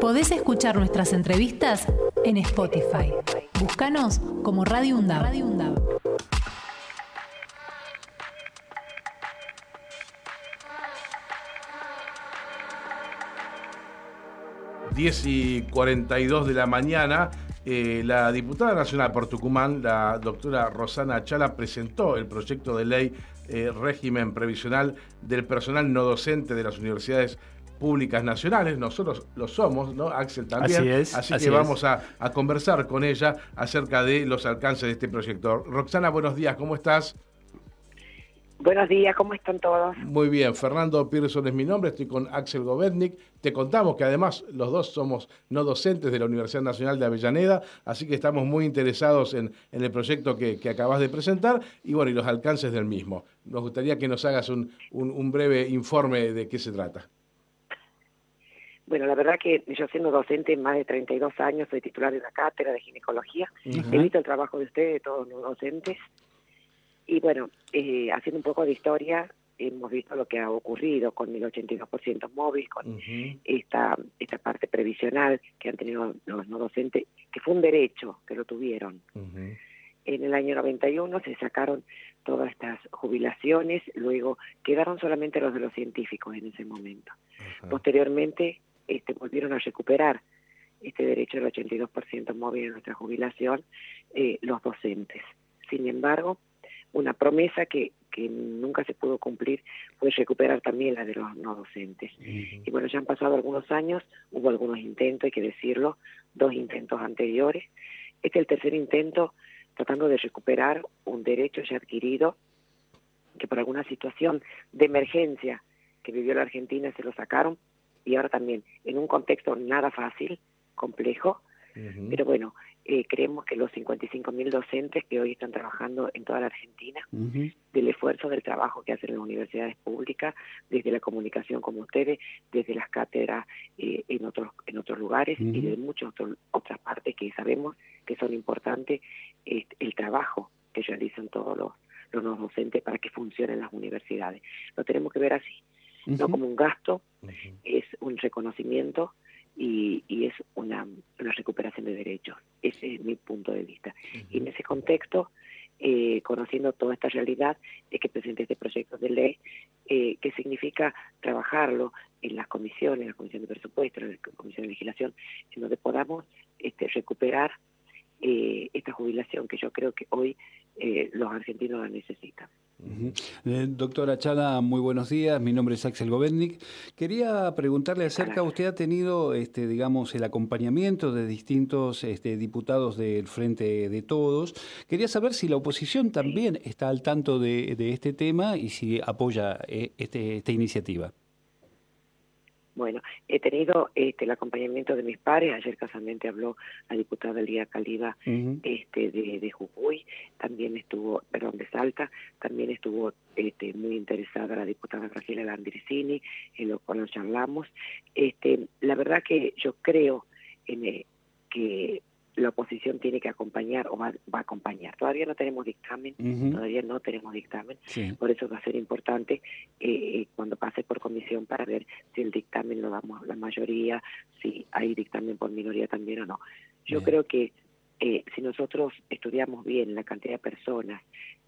Podés escuchar nuestras entrevistas en Spotify. Búscanos como Radio UNDAB. Radio. Diez y 42 de la mañana, eh, la diputada nacional por Tucumán, la doctora Rosana Achala, presentó el proyecto de ley eh, régimen previsional del personal no docente de las universidades públicas nacionales, nosotros lo somos, ¿no? Axel también. Así es, Así, así que es. vamos a, a conversar con ella acerca de los alcances de este proyecto. Roxana, buenos días, ¿cómo estás? Buenos días, ¿cómo están todos? Muy bien, Fernando Pearson es mi nombre, estoy con Axel Govetnik. Te contamos que además los dos somos no docentes de la Universidad Nacional de Avellaneda, así que estamos muy interesados en, en el proyecto que, que acabas de presentar y bueno, y los alcances del mismo. Nos gustaría que nos hagas un, un- un breve informe de qué se trata. Bueno, la verdad que yo siendo docente más de 32 años, soy titular de una cátedra de ginecología. He visto el trabajo de ustedes, de todos los docentes. Y bueno, eh, haciendo un poco de historia, hemos visto lo que ha ocurrido con el 82% móvil, con esta, esta parte previsional que han tenido los no docentes, que fue un derecho que lo tuvieron. En el año 91 se sacaron todas estas jubilaciones, luego quedaron solamente los de los científicos en ese momento. Posteriormente este, volvieron a recuperar este derecho del 82% móvil en nuestra jubilación eh, los docentes. Sin embargo, una promesa que, que nunca se pudo cumplir fue recuperar también la de los no docentes. Y bueno, ya han pasado algunos años, hubo algunos intentos, hay que decirlo, dos intentos anteriores. Este es el tercer intento tratando de recuperar un derecho ya adquirido que por alguna situación de emergencia que vivió la Argentina se lo sacaron y ahora también en un contexto nada fácil, complejo, pero bueno, eh, creemos que los 55.000 docentes que hoy están trabajando en toda la Argentina del esfuerzo del trabajo que hacen las universidades públicas, desde la comunicación como ustedes, desde las cátedras eh, en otros en otros lugares y de muchas otro- otras partes que sabemos que son importantes, eh, el trabajo que realizan todos los, los docentes para que funcionen las universidades. Lo tenemos que ver así, no como un gasto, es un reconocimiento y, y es una, una recuperación de derechos. Ese es mi punto de vista. Y en ese contexto, eh, conociendo toda esta realidad, es que presenté este proyecto de ley eh, que significa trabajarlo en las comisiones, en la comisión de presupuesto, en la comisión de legislación, en donde podamos este, recuperar eh, esta jubilación que yo creo que hoy eh, los argentinos la necesitan. Eh, doctora Chala, muy buenos días. Mi nombre es Axel Govetnik. Quería preguntarle acerca, usted ha tenido, este, digamos, el acompañamiento de distintos este, diputados del Frente de Todos. Quería saber si la oposición también está al tanto de, de este tema y si apoya eh, este, esta iniciativa. Bueno, he tenido este, el acompañamiento de mis pares. Ayer casualmente habló la diputada Lía Caliba este, de, de Jujuy, también estuvo, perdón, de Salta, también estuvo este, muy interesada la diputada Graciela Landricini, en lo cual charlamos. Este, la verdad que yo creo en, eh, que la oposición tiene que acompañar o va, va a acompañar. Todavía no tenemos dictamen, todavía no tenemos dictamen, Sí. por eso va a ser importante eh, cuando pase por comisión para ver si el dictamen lo damos la mayoría, si hay dictamen por minoría también o no. Yo Bien. creo que eh, si nosotros estudiamos bien la cantidad de personas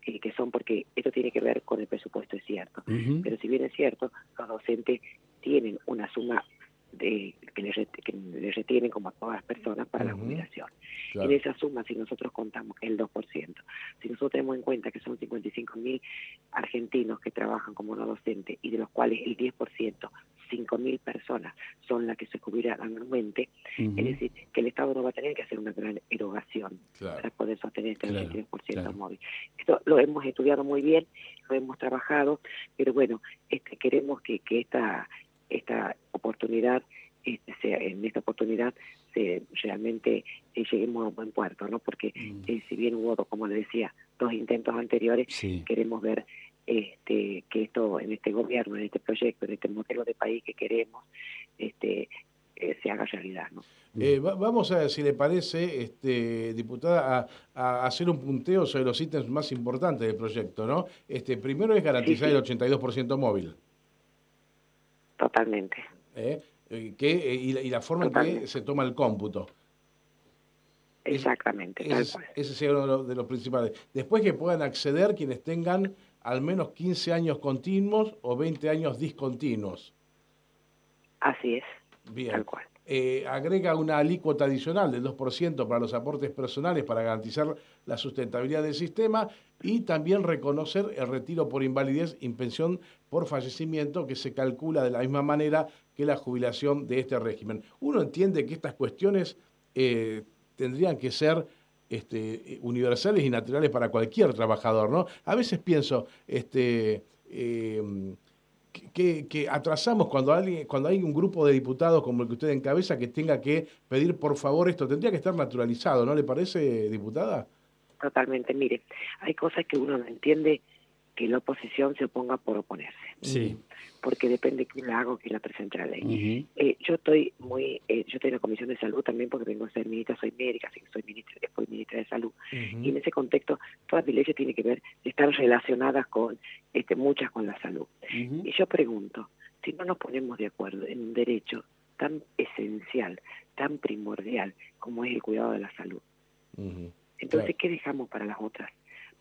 eh, que son, porque esto tiene que ver con el presupuesto, es cierto, pero si bien es cierto, los docentes tienen una suma de, que, les, ret- que les retienen como a todas las personas para la jubilación. Claro. En esa suma, si nosotros contamos el 2%, si nosotros tenemos en cuenta que son 55 mil argentinos que trabajan como no docente y de los cuales el 10%, 5 mil personas, son las que se jubilan anualmente, Ujú. es decir, que el Estado no va a tener que hacer una gran erogación Claro. para poder sostener este Claro, 83% claro. móvil. Esto lo hemos estudiado muy bien, lo hemos trabajado, pero bueno, este, queremos que, que esta, esta oportunidad, este, sea, en esta oportunidad, se, realmente eh, lleguemos a un buen puerto, ¿no? Porque Mm. eh, si bien hubo, como le decía, dos intentos anteriores, Sí. queremos ver este, que esto en este gobierno, en este proyecto, en este modelo de país que queremos, este, eh, se haga realidad, ¿no? Eh, va- vamos a, si le parece, este, diputada, a, a hacer un punteo sobre los ítems más importantes del proyecto, ¿no? Este, primero es garantizar Sí, sí. el 82% móvil. Totalmente. ¿eh? que, y, la, forma en que se toma el cómputo. Exactamente. Ese, ese sería uno de los, principales. Después que puedan acceder quienes tengan al menos 15 años continuos o 20 años discontinuos. Así es. Bien. Tal cual. Eh, agrega una alícuota adicional del 2% para los aportes personales para garantizar la sustentabilidad del sistema y también reconocer el retiro por invalidez y pensión por fallecimiento que se calcula de la misma manera que la jubilación de este régimen. Uno entiende que estas cuestiones eh, tendrían que ser este, universales y naturales para cualquier trabajador, ¿no? A veces pienso, este, eh, que, atrasamos cuando, alguien, cuando hay un grupo de diputados como el que usted encabeza que tenga que pedir por favor esto. Tendría que estar naturalizado, ¿no le parece, diputada? Totalmente. Mire, hay cosas que uno no entiende que la oposición se oponga por oponerse. Sí porque depende quién la haga o quién la presente la ley. Eh, yo estoy muy, eh, yo estoy en la Comisión de Salud también porque vengo a ser ministra, soy médica, así que soy ministra, después ministra de Salud. Y en ese contexto, todas mis leyes tienen que ver, están relacionadas con, este, muchas con la salud. Y yo pregunto, si no nos ponemos de acuerdo en un derecho tan esencial, tan primordial como es el cuidado de la salud, entonces, ¿qué dejamos para las otras?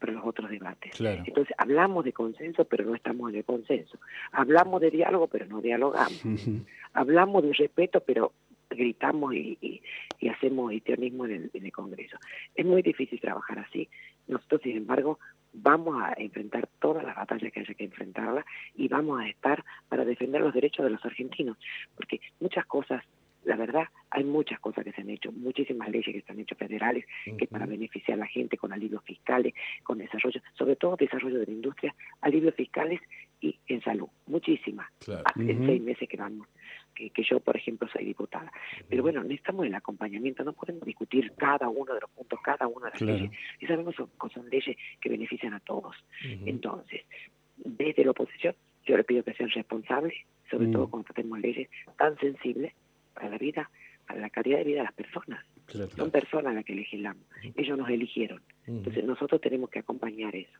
Para los otros debates. Entonces, hablamos de consenso, pero no estamos en el consenso. Hablamos de diálogo, pero no dialogamos. hablamos de respeto, pero gritamos y, hacemos histrionismo en el, Congreso. Es muy difícil trabajar así. Nosotros, sin embargo, vamos a enfrentar todas las batallas que haya que enfrentarlas y vamos a estar para defender los derechos de los argentinos, porque muchas cosas la verdad, hay muchas cosas que se han hecho, muchísimas leyes que se han hecho federales, que para beneficiar a la gente con alivios fiscales, con desarrollo, sobre todo desarrollo de la industria, alivios fiscales y en salud, muchísimas. Hace seis meses que vamos, que, que, yo, por ejemplo, soy diputada. Pero bueno, necesitamos el acompañamiento, no podemos discutir cada uno de los puntos, cada una de las leyes. Y sabemos que son, leyes que benefician a todos. Entonces, desde la oposición, yo le pido que sean responsables, sobre todo cuando tenemos leyes tan sensibles para la vida, para la calidad de vida de las personas. Son personas las que legislamos. Ellos nos eligieron. Entonces nosotros tenemos que acompañar eso.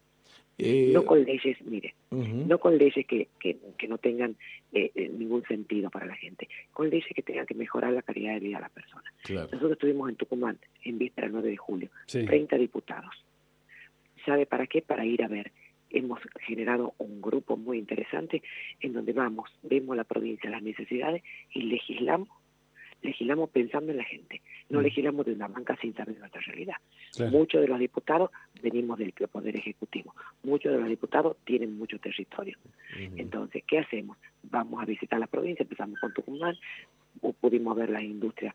Eh, no con leyes, mire, no con leyes que, que, no tengan eh, eh, ningún sentido para la gente, con leyes que tengan que mejorar la calidad de vida de las personas. Nosotros estuvimos en Tucumán en víspera del 9 de julio, 30 diputados. ¿Sabe para qué? Para ir a ver hemos generado un grupo muy interesante en donde vamos, vemos la provincia, las necesidades y legislamos legislamos pensando en la gente, no mm. legislamos de una banca sin saber nuestra realidad. Muchos de los diputados venimos del Poder Ejecutivo, muchos de los diputados tienen mucho territorio. Entonces, ¿qué hacemos? Vamos a visitar la provincia, empezamos con Tucumán, pudimos ver la industria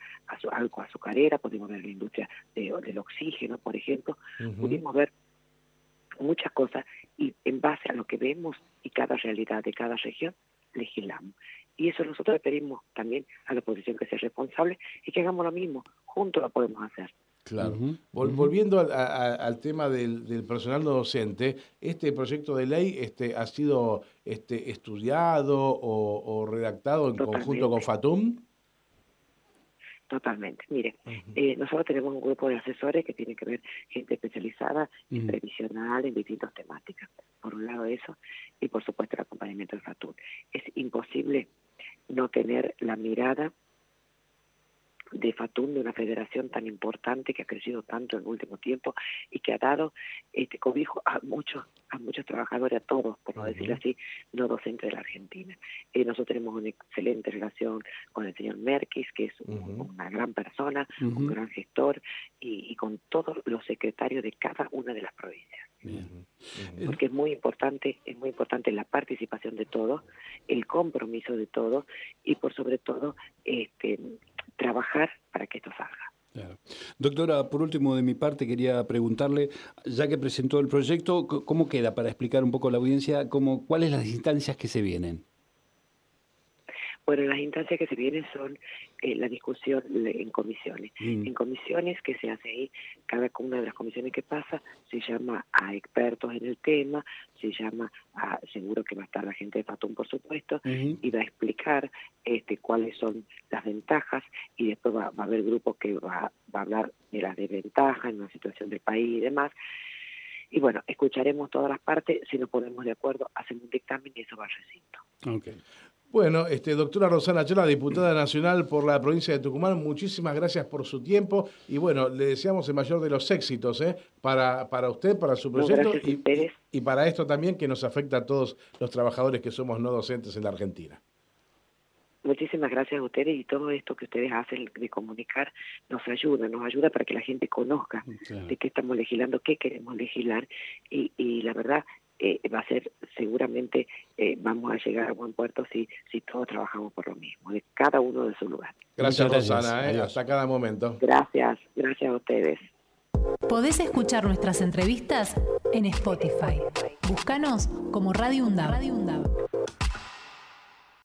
algo azucarera, pudimos ver la industria del oxígeno, por ejemplo, pudimos ver muchas cosas y en base a lo que vemos y cada realidad de cada región, legislamos. Y eso nosotros le pedimos también a la oposición que sea responsable y que hagamos lo mismo, juntos lo podemos hacer. Claro. Volviendo al, tema del, personal no docente, este proyecto de ley este, ha sido este, estudiado o, redactado en conjunto con FATUM. Totalmente. Mire, eh, nosotros tenemos un grupo de asesores que tiene que ver gente especializada en previsional, en distintas temáticas. Por un lado eso, y por supuesto el acompañamiento del FATUM. Es imposible no tener la mirada de Fatum, de una federación tan importante que ha crecido tanto en el último tiempo y que ha dado este cobijo a muchos a muchos trabajadores, a todos, por no decirlo así, no docentes de la Argentina. Eh, nosotros tenemos una excelente relación con el señor Merkis, que es una gran persona, un gran gestor, y, con todos los secretarios de cada una de las provincias. Porque es muy importante, es muy importante la participación de todos, el compromiso de todos y por sobre todo este trabajar para que esto salga. Doctora, por último de mi parte quería preguntarle, ya que presentó el proyecto, ¿cómo queda para explicar un poco a la audiencia cómo, cuáles las instancias que se vienen? Bueno, las instancias que se vienen son eh, la discusión en comisiones. Mm. En comisiones que se hace ahí, cada una de las comisiones que pasa se llama a expertos en el tema, se llama a, seguro que va a estar la gente de Fatum, por supuesto, y va a explicar este, cuáles son las ventajas y después va, a haber grupos que va, va a hablar de las desventajas en una situación del país y demás. Y bueno, escucharemos todas las partes, si nos ponemos de acuerdo, hacemos un dictamen y eso va al recinto. Okay. Bueno, este, doctora Rosana Chola, diputada nacional por la provincia de Tucumán, muchísimas gracias por su tiempo y bueno, le deseamos el mayor de los éxitos ¿eh? para, para usted, para su proyecto y, y, para esto también que nos afecta a todos los trabajadores que somos no docentes en la Argentina. Muchísimas gracias a ustedes y todo esto que ustedes hacen de comunicar nos ayuda, nos ayuda para que la gente conozca de qué estamos legislando, qué queremos legislar y, y la verdad eh, va a ser seguramente eh, vamos a llegar a buen puerto si, si todos trabajamos por lo mismo, de cada uno de su lugar. Gracias, Rosana, ¿eh? hasta cada momento. Gracias, gracias a ustedes. Podés escuchar nuestras entrevistas en Spotify. Búscanos como Radio UNDAV.